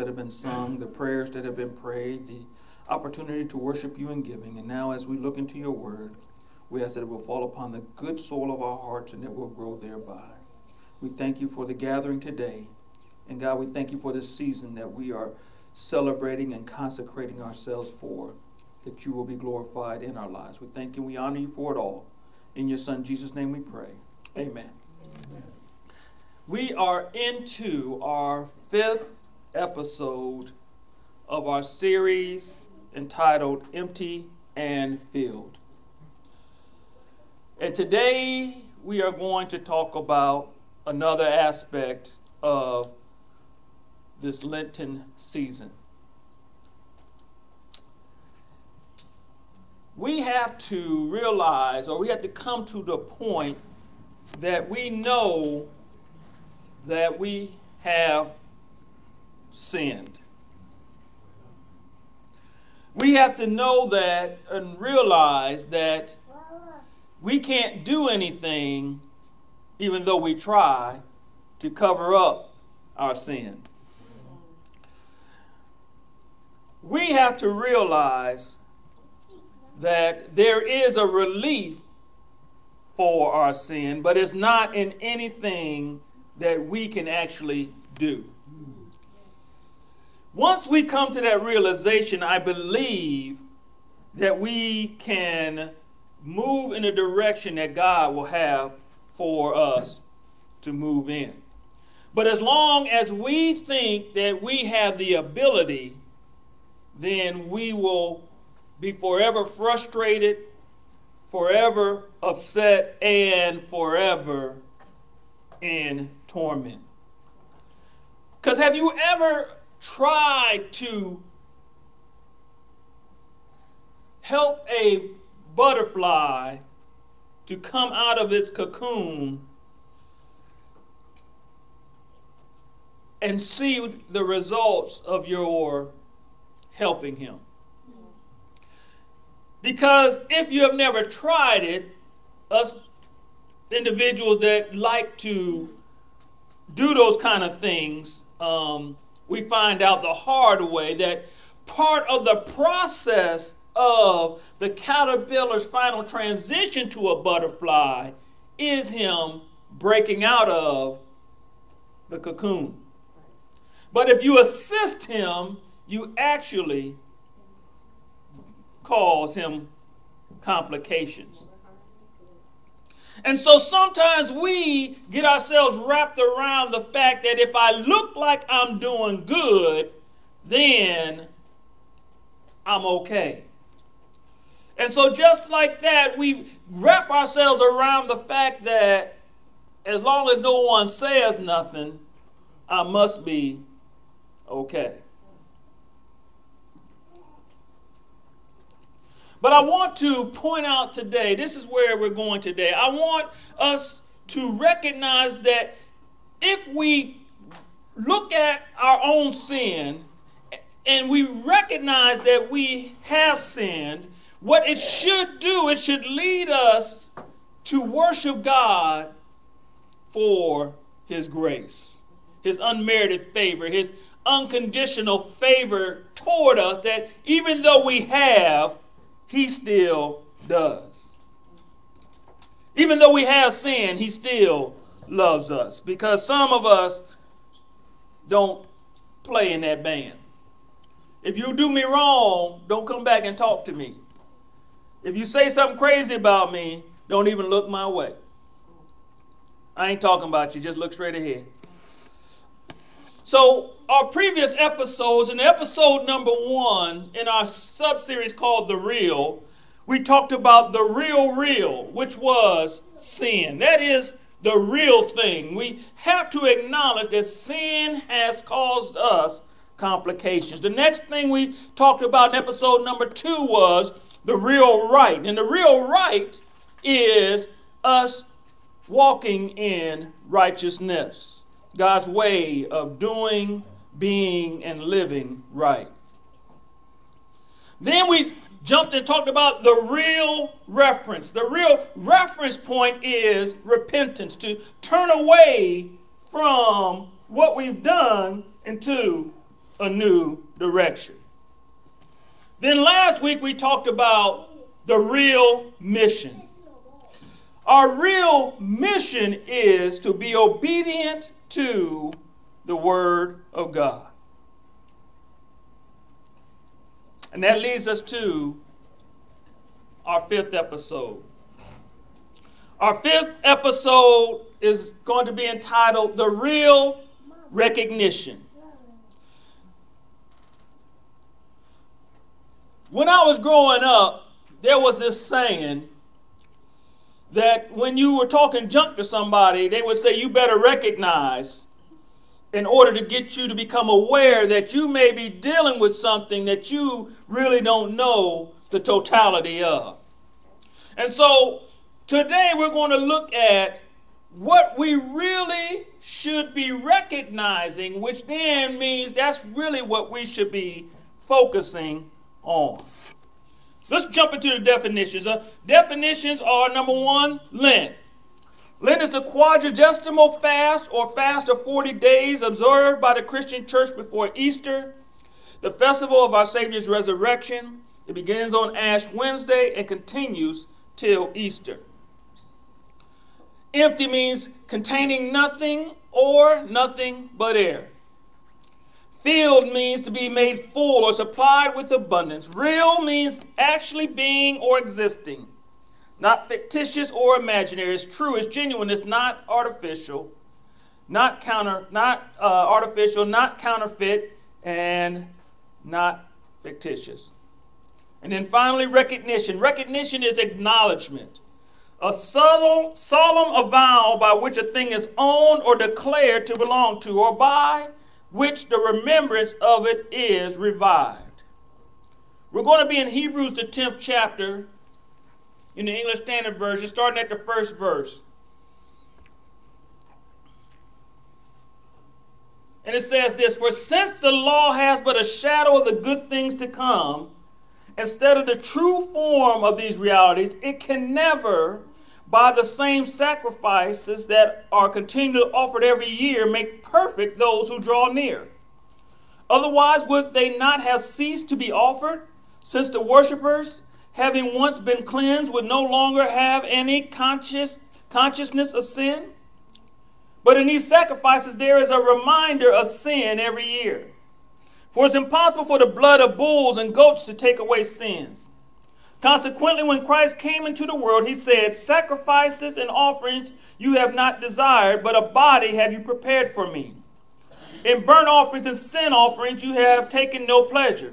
that have been sung, the prayers that have been prayed, the opportunity to worship you in giving. And now, as we look into your word, we ask that it will fall upon the good soil of our hearts and it will grow thereby. We thank you for the gathering today. And God, we thank you for this season that we are celebrating and consecrating ourselves for, that you will be glorified in our lives. We thank you. We honor you for it all. In your Son, Jesus' name we pray. Amen. Amen. We are into our fifth episode of our series entitled Empty and Filled. And today we are going to talk about another aspect of this Lenten season. We have to realize, or we have to come to the point that we know that we have sinned. We have to know that and realize that we can't do anything, even though we try, to cover up our sin. We have to realize that there is a relief for our sin, but it's not in anything that we can actually do. Once we come to that realization, I believe that we can move in the direction that God will have for us to move in. But as long as we think that we have the ability, then we will be forever frustrated, forever upset, and forever in torment. Because have you ever tried to help a butterfly to come out of its cocoon and see the results of your helping him? Because if you have never tried it, us individuals that like to do those kind of things, um, we find out the hard way that part of the process of the caterpillar's final transition to a butterfly is him breaking out of the cocoon. But if you assist him, you actually cause him complications. And so sometimes we get ourselves wrapped around the fact that if I look like I'm doing good, then I'm okay. And so, just like that, we wrap ourselves around the fact that as long as no one says nothing, I must be okay. But I want to point out today, this is where we're going today. I want us to recognize that if we look at our own sin and we recognize that we have sinned, what it should do, it should lead us to worship God for His grace, His unmerited favor, His unconditional favor toward us, that even though we have, he still does. Even though we have sin, he still loves us because some of us don't play in that band. If you do me wrong, don't come back and talk to me. If you say something crazy about me, don't even look my way. I ain't talking about you, just look straight ahead. So, our previous episodes, in episode number one in our sub series called The Real, we talked about the real, real, which was sin. That is the real thing. We have to acknowledge that sin has caused us complications. The next thing we talked about in episode number two was the real right. And the real right is us walking in righteousness. God's way of doing, being, and living right. Then we jumped and talked about the real reference. The real reference point is repentance, to turn away from what we've done into a new direction. Then last week we talked about the real mission. Our real mission is to be obedient to the Word of God. And that leads us to our fifth episode. Our fifth episode is going to be entitled The Real Recognition. When I was growing up, there was this saying that when you were talking junk to somebody, they would say, You better recognize in order to get you to become aware that you may be dealing with something that you really don't know the totality of. And so today we're going to look at what we really should be recognizing, which then means that's really what we should be focusing on. Let's jump into the definitions. Uh, definitions are number one, Lent. Lent is a quadragesimal fast or fast of 40 days observed by the Christian church before Easter, the festival of our Savior's resurrection. It begins on Ash Wednesday and continues till Easter. Empty means containing nothing or nothing but air. Filled means to be made full or supplied with abundance. Real means actually being or existing not fictitious or imaginary. It's true, it's genuine, it's not artificial, not counter, not uh, artificial, not counterfeit, and not fictitious. And then finally, recognition. Recognition is acknowledgement, a subtle, solemn avowal by which a thing is owned or declared to belong to, or by which the remembrance of it is revived. We're going to be in Hebrews, the 10th chapter, in the English Standard Version, starting at the first verse. And it says this For since the law has but a shadow of the good things to come, instead of the true form of these realities, it can never, by the same sacrifices that are continually offered every year, make perfect those who draw near. Otherwise, would they not have ceased to be offered, since the worshippers, having once been cleansed, would no longer have any conscious, consciousness of sin. But in these sacrifices, there is a reminder of sin every year. For it's impossible for the blood of bulls and goats to take away sins. Consequently, when Christ came into the world, he said, Sacrifices and offerings you have not desired, but a body have you prepared for me. In burnt offerings and sin offerings you have taken no pleasure.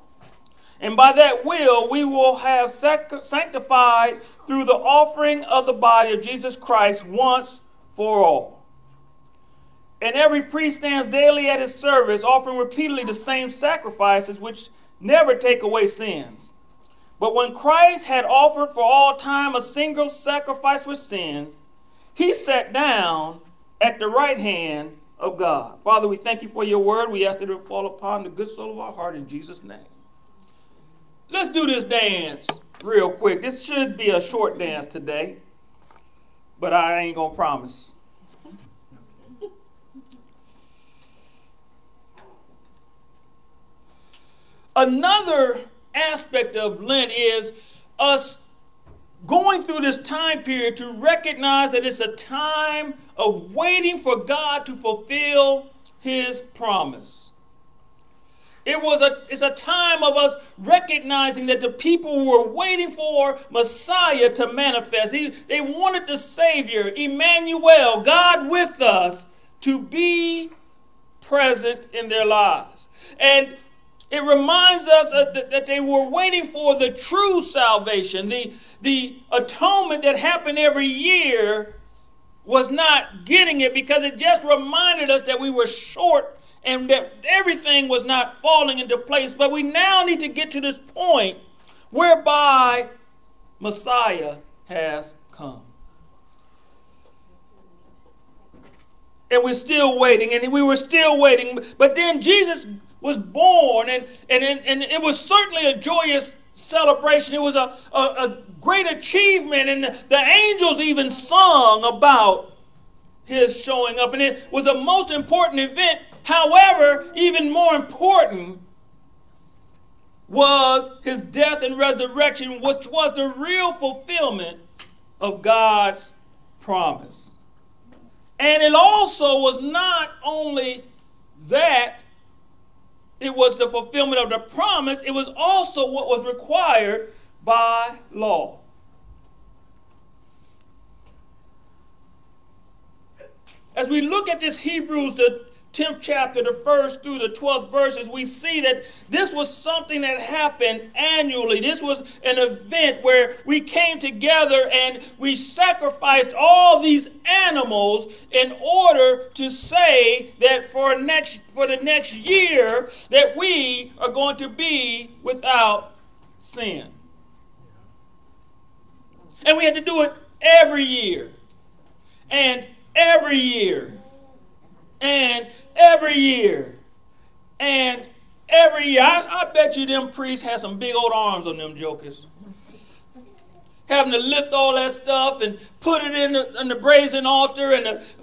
And by that will, we will have sanctified through the offering of the body of Jesus Christ once for all. And every priest stands daily at his service, offering repeatedly the same sacrifices which never take away sins. But when Christ had offered for all time a single sacrifice for sins, he sat down at the right hand of God. Father, we thank you for your word. We ask that it fall upon the good soul of our heart in Jesus' name. Let's do this dance real quick. This should be a short dance today, but I ain't gonna promise. Another aspect of Lent is us going through this time period to recognize that it's a time of waiting for God to fulfill his promise. It was a, it's a time of us recognizing that the people were waiting for Messiah to manifest. He, they wanted the Savior, Emmanuel, God with us, to be present in their lives. And it reminds us that they were waiting for the true salvation, the, the atonement that happened every year was not getting it because it just reminded us that we were short and that everything was not falling into place. But we now need to get to this point whereby Messiah has come. And we're still waiting, and we were still waiting. But then Jesus was born, and, and, and it was certainly a joyous celebration. It was a, a, a great achievement, and the angels even sung about his showing up. And it was a most important event. However, even more important was his death and resurrection, which was the real fulfillment of God's promise. And it also was not only that, it was the fulfillment of the promise, it was also what was required by law. As we look at this Hebrews, the 10th chapter, the first through the 12th verses, we see that this was something that happened annually. This was an event where we came together and we sacrificed all these animals in order to say that for next for the next year that we are going to be without sin. And we had to do it every year. And every year. And every year. And every year. I, I bet you them priests had some big old arms on them jokers. Having to lift all that stuff and put it in the, in the brazen altar and the,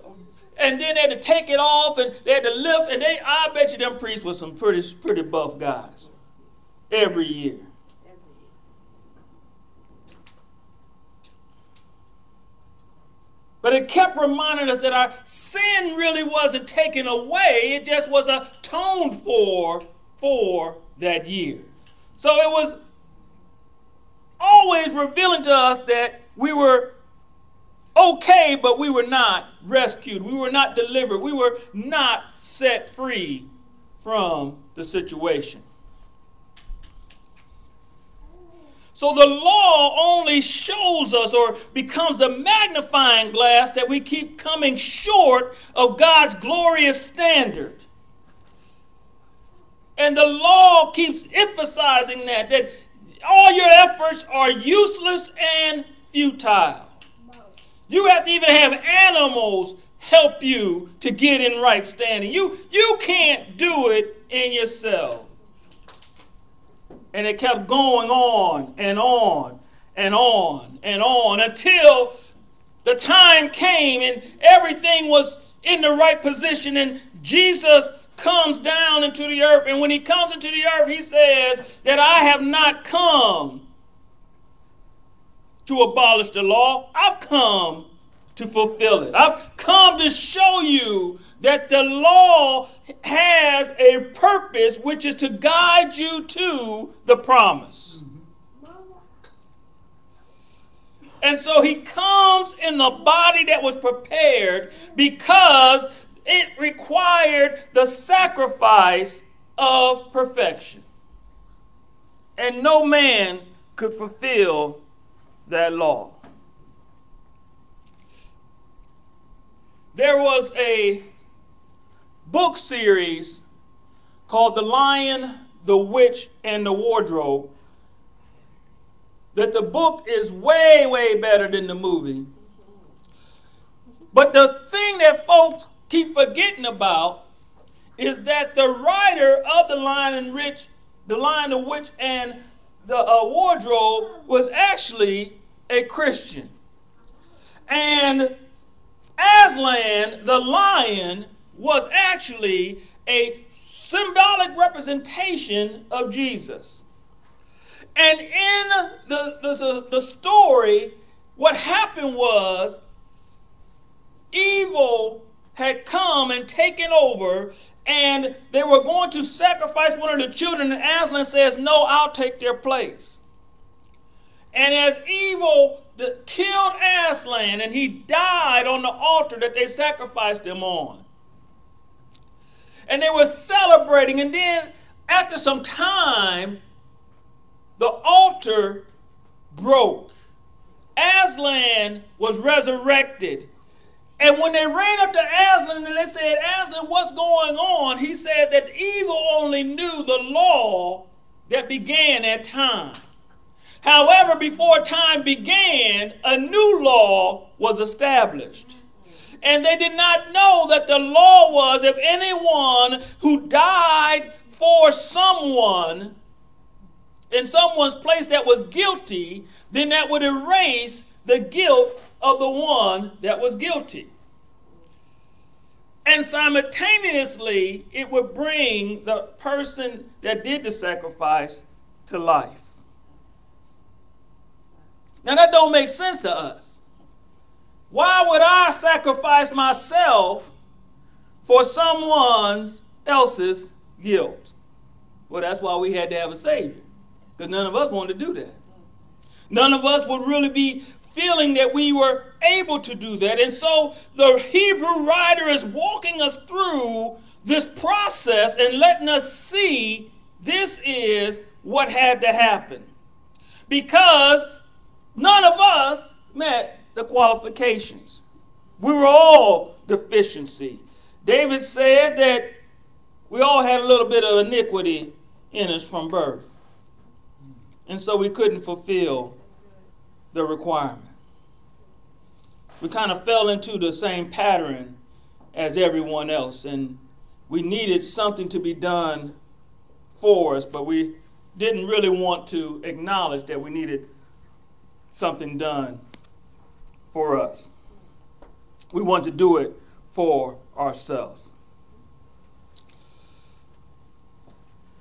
and then they had to take it off and they had to lift and they I bet you them priests were some pretty pretty buff guys every year. But it kept reminding us that our sin really wasn't taken away, it just was atoned for for that year. So it was always revealing to us that we were okay, but we were not rescued. We were not delivered. We were not set free from the situation. So the law only shows us or becomes a magnifying glass that we keep coming short of God's glorious standard. And the law keeps emphasizing that, that all your efforts are useless and futile. You have to even have animals help you to get in right standing. You, you can't do it in yourself. And it kept going on and on and on and on until the time came and everything was in the right position and Jesus comes down into the earth. And when he comes into the earth, he says that I have not come to abolish the law, I've come to fulfill it. I've come to show you that the law has a purpose, which is to guide you to the promise. And so he comes in the body that was prepared because it required the sacrifice of perfection. And no man could fulfill that law. There was a book series called The Lion, the Witch, and the Wardrobe. That the book is way, way better than the movie. But the thing that folks keep forgetting about is that the writer of The Lion and Rich, The Lion, the Witch, and the uh, Wardrobe was actually a Christian. And Aslan, the lion, was actually a symbolic representation of Jesus. And in the, the, the story, what happened was evil had come and taken over, and they were going to sacrifice one of the children. And Aslan says, No, I'll take their place. And as evil killed Aslan and he died on the altar that they sacrificed him on. And they were celebrating. And then after some time, the altar broke. Aslan was resurrected. And when they ran up to Aslan and they said, Aslan, what's going on? He said that evil only knew the law that began at time. However, before time began, a new law was established. And they did not know that the law was if anyone who died for someone in someone's place that was guilty, then that would erase the guilt of the one that was guilty. And simultaneously, it would bring the person that did the sacrifice to life. Now that don't make sense to us. Sacrifice myself for someone else's guilt? Well, that's why we had to have a Savior. Because none of us wanted to do that. None of us would really be feeling that we were able to do that. And so the Hebrew writer is walking us through this process and letting us see this is what had to happen. Because none of us met the qualifications. We were all deficiency. David said that we all had a little bit of iniquity in us from birth. And so we couldn't fulfill the requirement. We kind of fell into the same pattern as everyone else, and we needed something to be done for us, but we didn't really want to acknowledge that we needed something done for us. We want to do it for ourselves.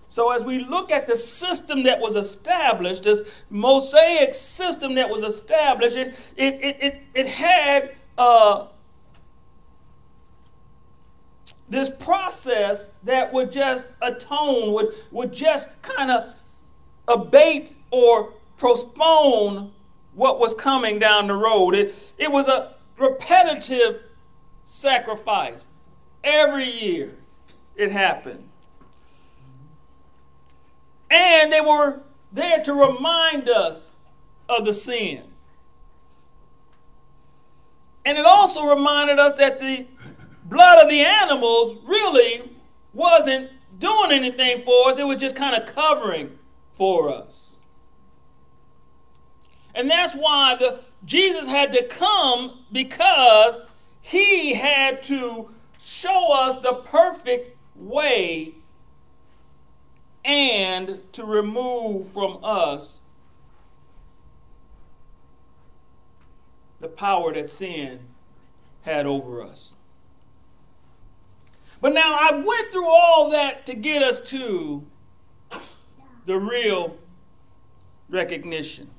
So, as we look at the system that was established, this Mosaic system that was established, it, it, it, it, it had uh, this process that would just atone, would, would just kind of abate or postpone what was coming down the road. It, it was a repetitive sacrifice. Every year it happened. And they were there to remind us of the sin. And it also reminded us that the blood of the animals really wasn't doing anything for us, it was just kind of covering for us. And that's why the Jesus had to come because he had to show us the perfect way and to remove from us the power that sin had over us. But now I went through all that to get us to the real recognition.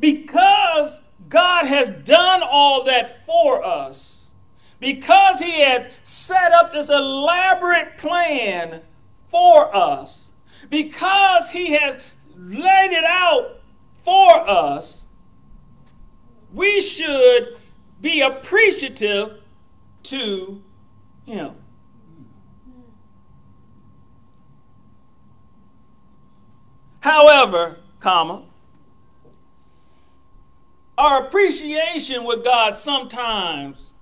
Because God has done all that for us, because He has set up this elaborate plan for us, because He has laid it out for us, we should be appreciative to Him. However, comma, our appreciation with God sometimes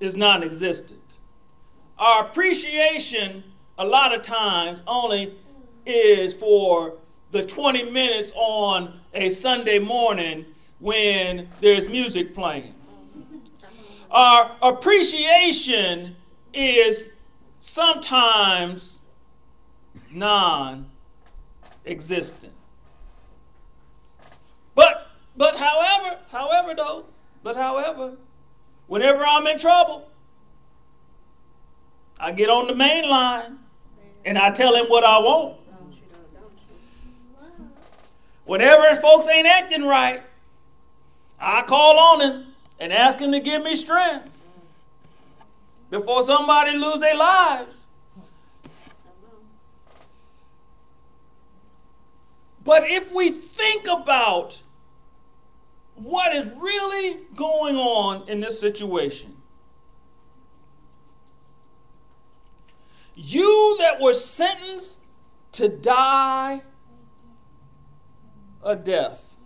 is non existent. Our appreciation a lot of times only is for the 20 minutes on a Sunday morning when there's music playing. Our appreciation is sometimes non existent. But but however, however though, but however, whenever I'm in trouble, I get on the main line and I tell him what I want. Whenever folks ain't acting right, I call on him and ask him to give me strength before somebody lose their lives. But if we think about what is really going on in this situation, You that were sentenced to die a death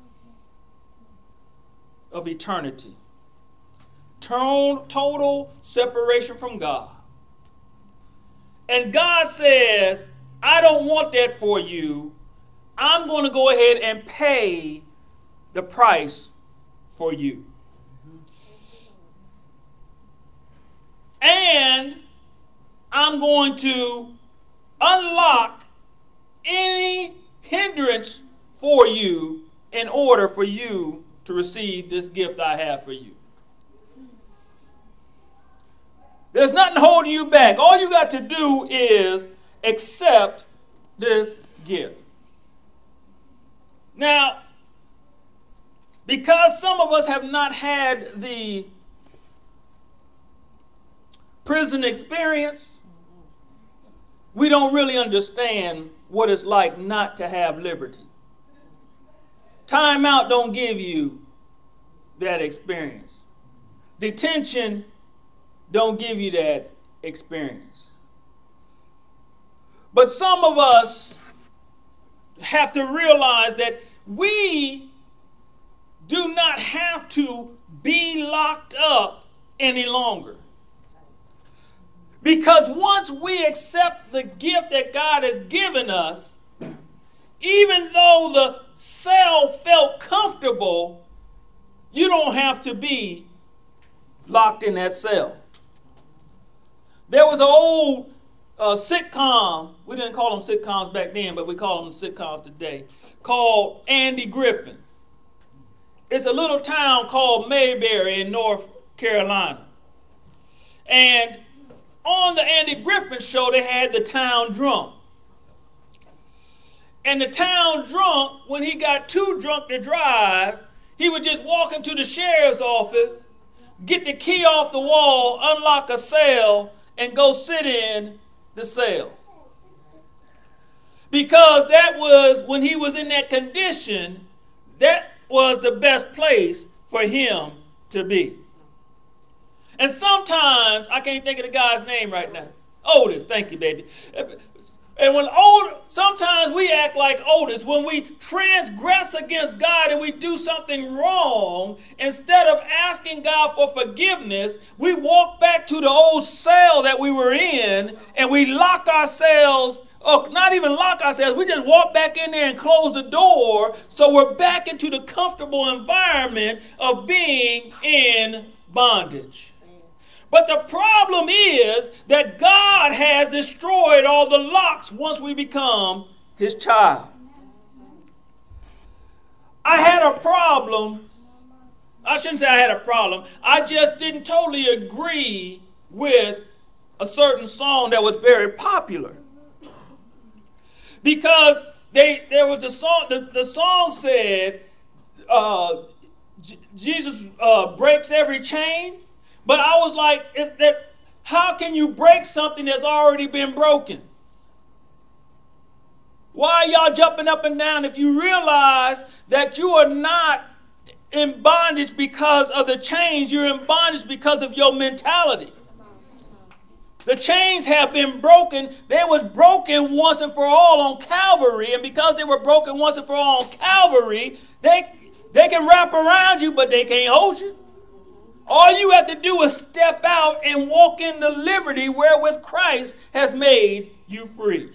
of eternity. total separation from God. And God says, I don't want that for you. I'm going to go ahead and pay the price for you. And I'm going to unlock any hindrance for you in order for you to receive this gift I have for you. There's nothing holding you back. All you got to do is accept this gift. Now, because some of us have not had the prison experience, we don't really understand what it's like not to have liberty. Time out don't give you that experience. Detention don't give you that experience. But some of us have to realize that we do not have to be locked up any longer. Because once we accept the gift that God has given us, even though the cell felt comfortable, you don't have to be locked in that cell. There was an old uh, sitcom, we didn't call them sitcoms back then, but we call them sitcoms today, called Andy Griffith. It's a little town called Mayberry in North Carolina. And on the Andy Griffith show, they had the town drunk. And the town drunk, when he got too drunk to drive, he would just walk into the sheriff's office, get the key off the wall, unlock a cell, and go sit in the cell. Because that was, when he was in that condition, that was the best place for him to be. And sometimes, I can't think of the guy's name right now. Otis, thank you, baby. And when old, sometimes we act like Otis when we transgress against God and we do something wrong. Instead of asking God for forgiveness, we walk back to the old cell that we were in and we lock ourselves. Or not even lock ourselves. We just walk back in there and close the door. So we're back into the comfortable environment of being in bondage. But the problem is that God has destroyed all the locks once we become his child. I had a problem. I shouldn't say I had a problem. I just didn't totally agree with a certain song that was very popular. Because they there was a song, the, the song said, uh, Jesus uh, breaks every chain. But I was like, is that how can you break something that's already been broken? Why are y'all jumping up and down if you realize that you are not in bondage because of the chains, you're in bondage because of your mentality. The chains have been broken. They was broken once and for all on Calvary, and because they were broken once and for all on Calvary, they they can wrap around you, but they can't hold you. All you have to do is step out and walk in the liberty wherewith Christ has made you free.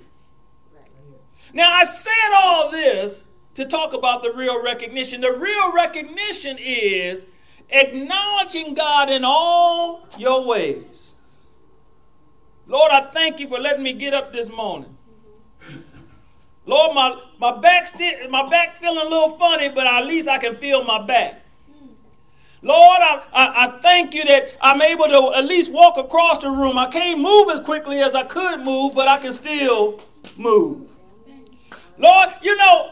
Now, I said all this to talk about the real recognition. The real recognition is acknowledging God in all your ways. Lord, I thank you for letting me get up this morning. Lord, my, my, back my back feeling a little funny, but at least I can feel my back. Lord, I, I, I, thank you that I'm able to at least walk across the room. I can't move as quickly as I could move, but I can still move. Lord, you know,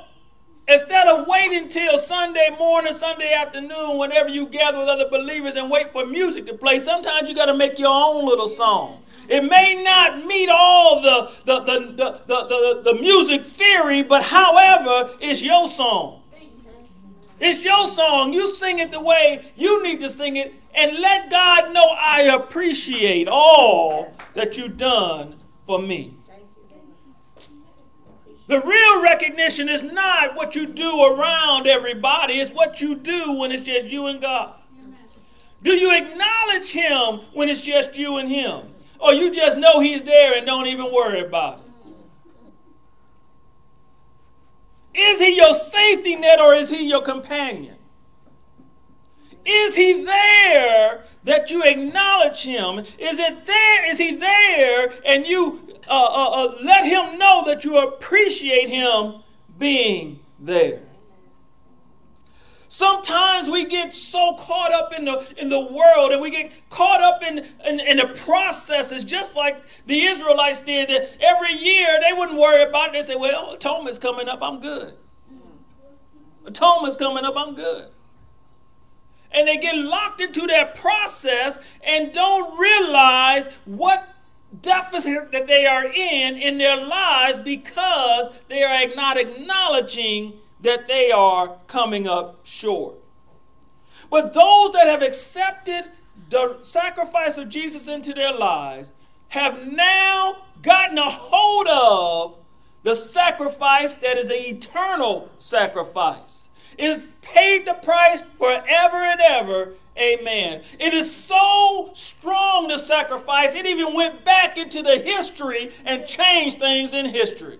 instead of waiting till Sunday morning, Sunday afternoon, whenever you gather with other believers and wait for music to play, sometimes you got to make your own little song. It may not meet all the, the, the, the, the, the, the music theory, but however, it's your song. It's your song. You sing it the way you need to sing it and let God know I appreciate all that you've done for me. The real recognition is not what you do around everybody, it's what you do when it's just you and God. Do you acknowledge him when it's just you and him? Or you just know he's there and don't even worry about it? Is he your safety net or is he your companion? Is he there that you acknowledge him? Is it there? Is he there and you uh, uh, uh, let him know that you appreciate him being there? Sometimes we get so caught up in the in the world and we get caught up in, in, in the processes, just like the Israelites did. Every year they wouldn't worry about it. They say, Well, atonement's coming up, I'm good. Atonement's coming up, I'm good. And they get locked into that process and don't realize what deficit that they are in in their lives because they are not acknowledging that they are coming up short. But those that have accepted the sacrifice of Jesus into their lives have now gotten a hold of the sacrifice that is an eternal sacrifice. Has paid the price forever and ever. Amen. It is so strong, the sacrifice, it even went back into the history and changed things in history.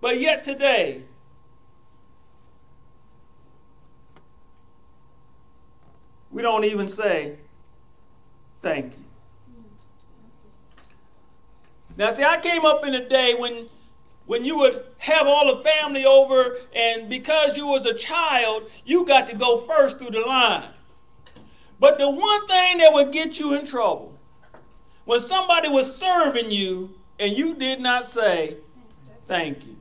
But yet today, we don't even say thank you. Now, see, I came up in a day when when you would have all the family over and because you was a child you got to go first through the line but the one thing that would get you in trouble when somebody was serving you and you did not say thank you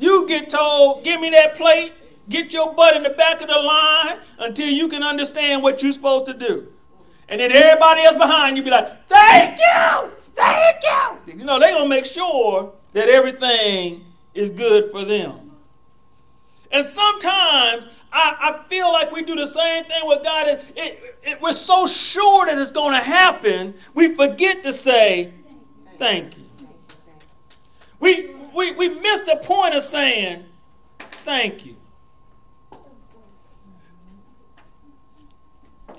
you get told, give me that plate, get your butt in the back of the line until you can understand what you're supposed to do. And then everybody else behind you be like, thank you, thank you. You know, they're going to make sure that everything is good for them. And sometimes I, I, feel like we do the same thing with God. It, it, it, we're so sure that it's going to happen, we forget to say thank you. We, we, we missed the point of saying thank you.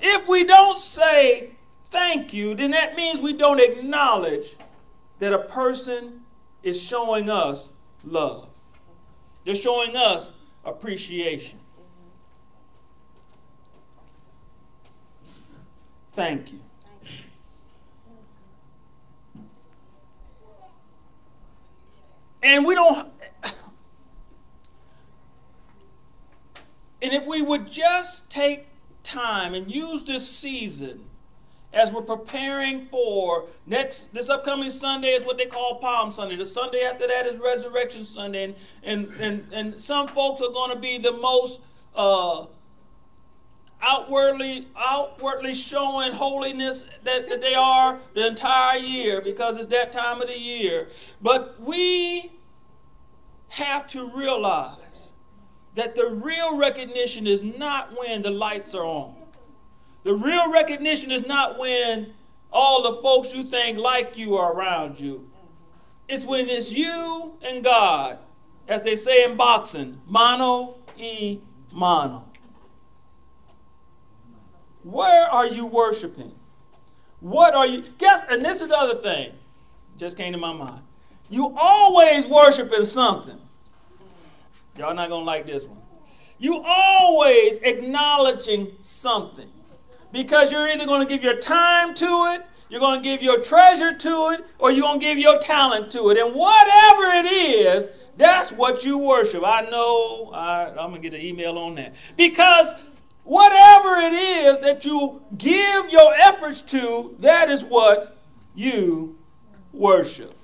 If we don't say thank you, then that means we don't acknowledge that a person is showing us love. They're showing us appreciation. Thank you. And we don't. And if we would just take time and use this season as we're preparing for next this upcoming Sunday is what they call Palm Sunday. The Sunday after that is Resurrection Sunday, and and and, and some folks are going to be the most uh, outwardly outwardly showing holiness that, that they are the entire year because it's that time of the year. But we have to realize that the real recognition is not when the lights are on. The real recognition is not when all the folks you think like you are around you. It's when it's you and God, as they say in boxing, mano e mano. Where are you worshiping? What are you? Guess, and this is the other thing, just came to my mind. You always worshiping something. Y'all not gonna like this one. You always acknowledging something because you're either gonna give your time to it, you're gonna give your treasure to it, or you're gonna give your talent to it. And whatever it is, that's what you worship. I know I, I'm gonna get an email on that because Whatever it is that you give your efforts to, that is what you worship.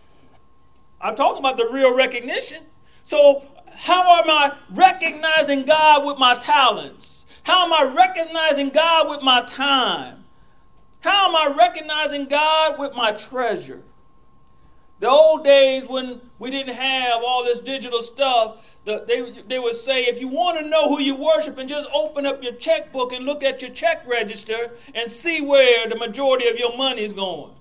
I'm talking about the real recognition. So, how am I recognizing God with my talents? How am I recognizing God with my time? How am I recognizing God with my treasure? The old days when we didn't have all this digital stuff, the, they, they would say, if you want to know who you worship, and just open up your checkbook and look at your check register and see where the majority of your money is going.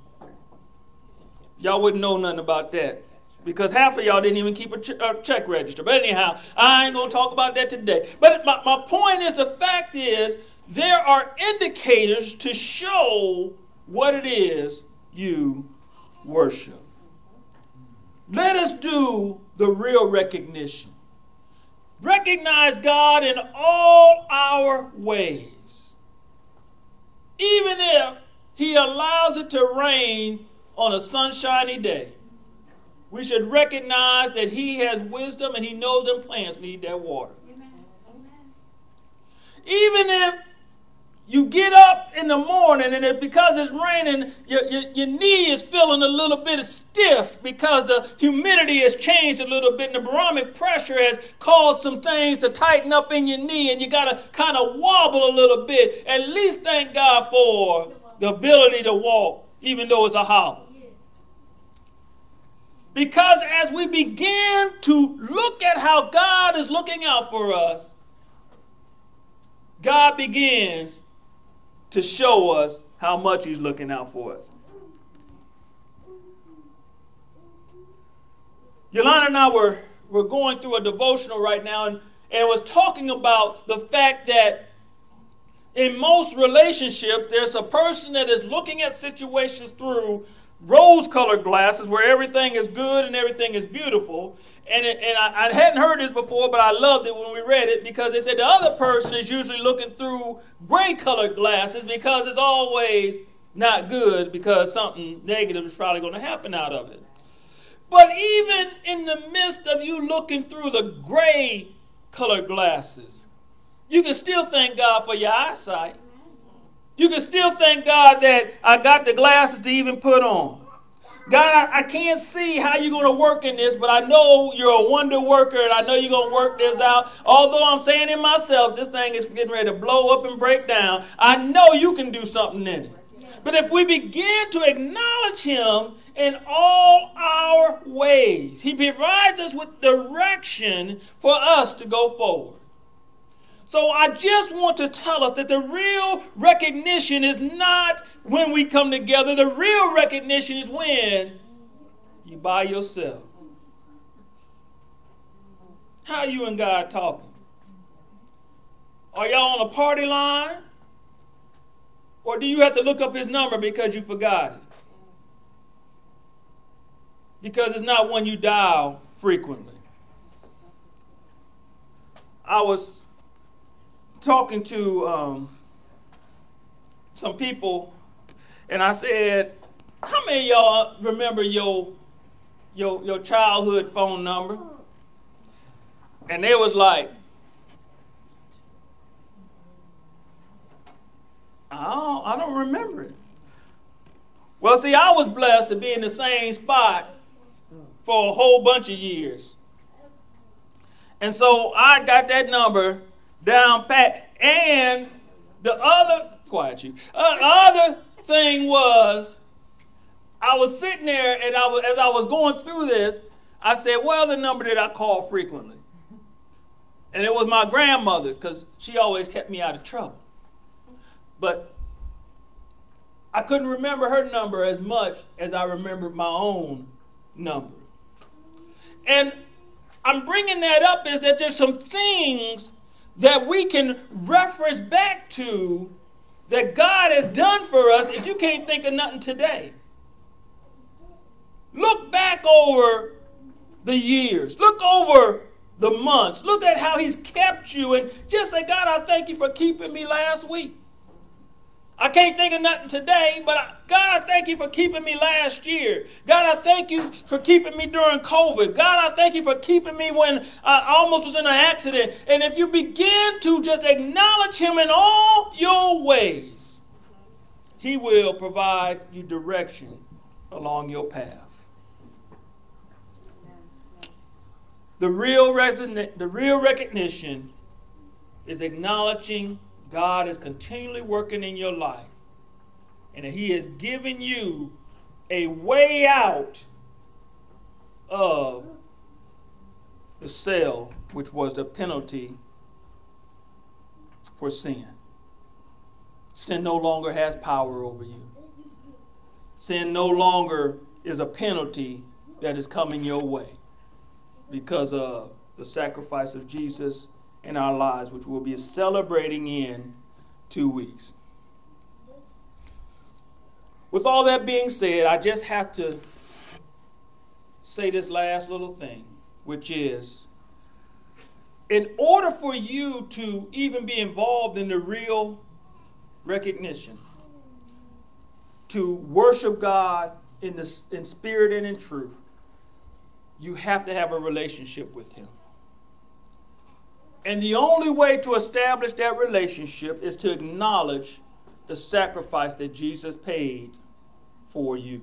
Y'all wouldn't know nothing about that. Because half of y'all didn't even keep a, ch- a check register. But anyhow, I ain't going to talk about that today. But my, my point is the fact is, there are indicators to show what it is you worship. Let us do the real recognition. Recognize God in all our ways. Even if He allows it to rain on a sunshiny day, we should recognize that He has wisdom and He knows them plants need that water. Amen. Amen. Even if you get up in the morning and it, because it's raining, your, your, your, knee is feeling a little bit stiff because the humidity has changed a little bit and the barometric pressure has caused some things to tighten up in your knee and you got to kind of wobble a little bit. At least thank God for the ability to walk, even though it's a hobble. Because as we begin to look at how God is looking out for us, God begins to show us how much He's looking out for us. Yolanda and I were, were going through a devotional right now and, and was talking about the fact that in most relationships, there's a person that is looking at situations through rose colored glasses where everything is good and everything is beautiful. And, it, and I, I, hadn't heard this before, but I loved it when we read it because they said the other person is usually looking through gray colored glasses because it's always not good because something negative is probably going to happen out of it. But even in the midst of you looking through the gray colored glasses, you can still thank God for your eyesight. You can still thank God that I got the glasses to even put on. God, I, I can't see how you're going to work in this, but I know you're a wonder worker and I know you're going to work this out. Although I'm saying in myself, this thing is getting ready to blow up and break down. I know you can do something in it. But if we begin to acknowledge Him in all our ways, He provides us with direction for us to go forward. So I just want to tell us that the real recognition is not when we come together. The real recognition is when you by yourself. How you and God talking? Are y'all on a party line? Or do you have to look up his number because you forgot it? Because it's not one you dial frequently. I was talking to um, some people, and I said, "How many y'all remember your your your childhood phone number?" And they was like, "I don't, I don't remember it." Well, see, I was blessed to be in the same spot for a whole bunch of years. And so I got that number down pat. And the other, quiet you, uh, the other thing was, I was sitting there and I was, as I was going through this, I said, well, the number that I call frequently. And it was my grandmother's because she always kept me out of trouble. But I couldn't remember her number as much as I remembered my own number. And I'm bringing that up is that there's some things that we can reference back to that God has done for us if you can't think of nothing today. Look back over the years, look over the months, look at how He's kept you, and just say, God, I thank you for keeping me last week. I can't think of nothing today, but I, God, I thank you for keeping me last year. God, I thank you for keeping me during COVID. God, I thank you for keeping me when I almost was in an accident. And if you begin to just acknowledge Him in all your ways, He will provide you direction along your path. The real, reson- the real recognition is acknowledging God is continually working in your life and He has given you a way out of the cell, which was the penalty for sin. Sin no longer has power over you. Sin no longer is a penalty that is coming your way because of the sacrifice of Jesus in our lives, which we'll be celebrating in two weeks. With all that being said, I just have to say this last little thing, which is in order for you to even be involved in the real recognition, to worship God in, the, in spirit and in truth, you have to have a relationship with Him. And the only way to establish that relationship is to acknowledge the sacrifice that Jesus paid for you.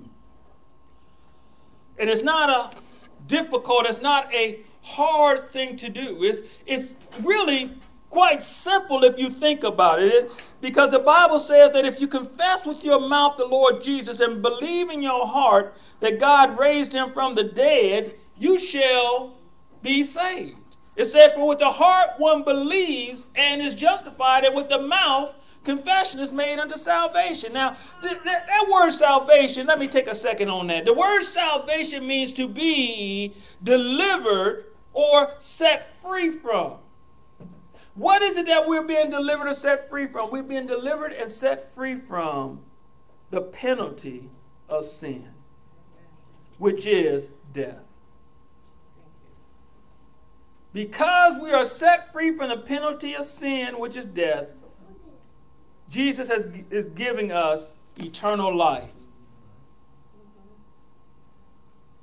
And it's not a difficult, it's not a hard thing to do. It's, it's really quite simple if you think about it. Because the Bible says that if you confess with your mouth the Lord Jesus and believe in your heart that God raised him from the dead, you shall be saved. It says, For with the heart one believes and is justified, and with the mouth confession is made unto salvation. Now, th- th- that word salvation, let me take a second on that. The word salvation means to be delivered or set free from. What is it that we're being delivered or set free from? We're being delivered and set free from the penalty of sin, which is death. Because we are set free from the penalty of sin, which is death, Jesus has, is giving us eternal life.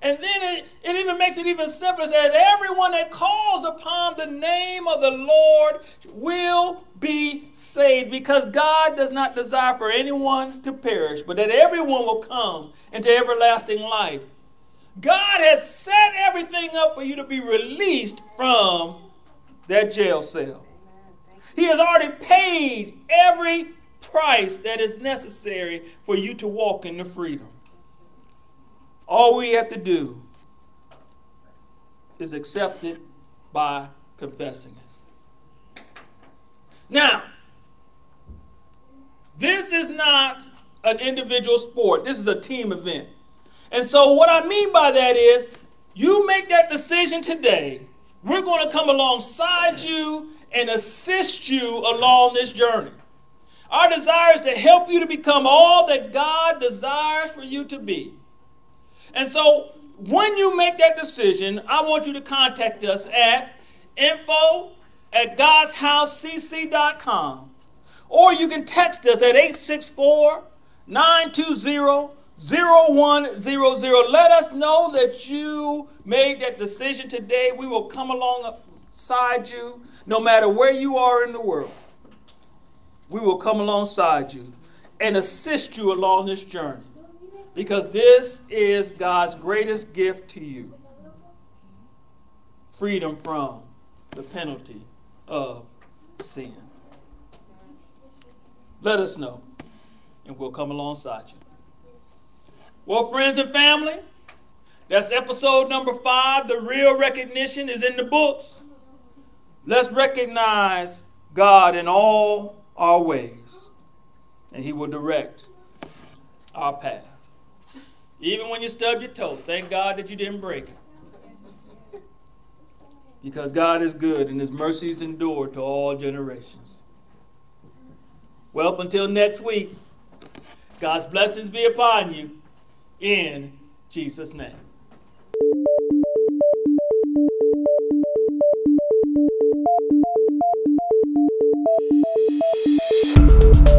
And then it, it even makes it even simpler. It says, Everyone that calls upon the name of the Lord will be saved because God does not desire for anyone to perish, but that everyone will come into everlasting life. God has set everything up for you to be released from that jail cell. He has already paid every price that is necessary for you to walk in the freedom. All we have to do is accept it by confessing it. Now, this is not an individual sport, this is a team event. And so, what I mean by that is, you make that decision today. We're going to come alongside you and assist you along this journey. Our desire is to help you to become all that God desires for you to be. And so, when you make that decision, I want you to contact us at info at godshousecc.com. Or you can text us at 864 920 0100. Let us know that you made that decision today. We will come alongside you no matter where you are in the world. We will come alongside you and assist you along this journey because this is God's greatest gift to you freedom from the penalty of sin. Let us know, and we'll come alongside you. Well, friends and family, that's episode number five. The real recognition is in the books. Let's recognize God in all our ways, and He will direct our path. Even when you stub your toe, thank God that you didn't break it. Because God is good and His mercies endure to all generations. Well, until next week, God's blessings be upon you in Jesus' name.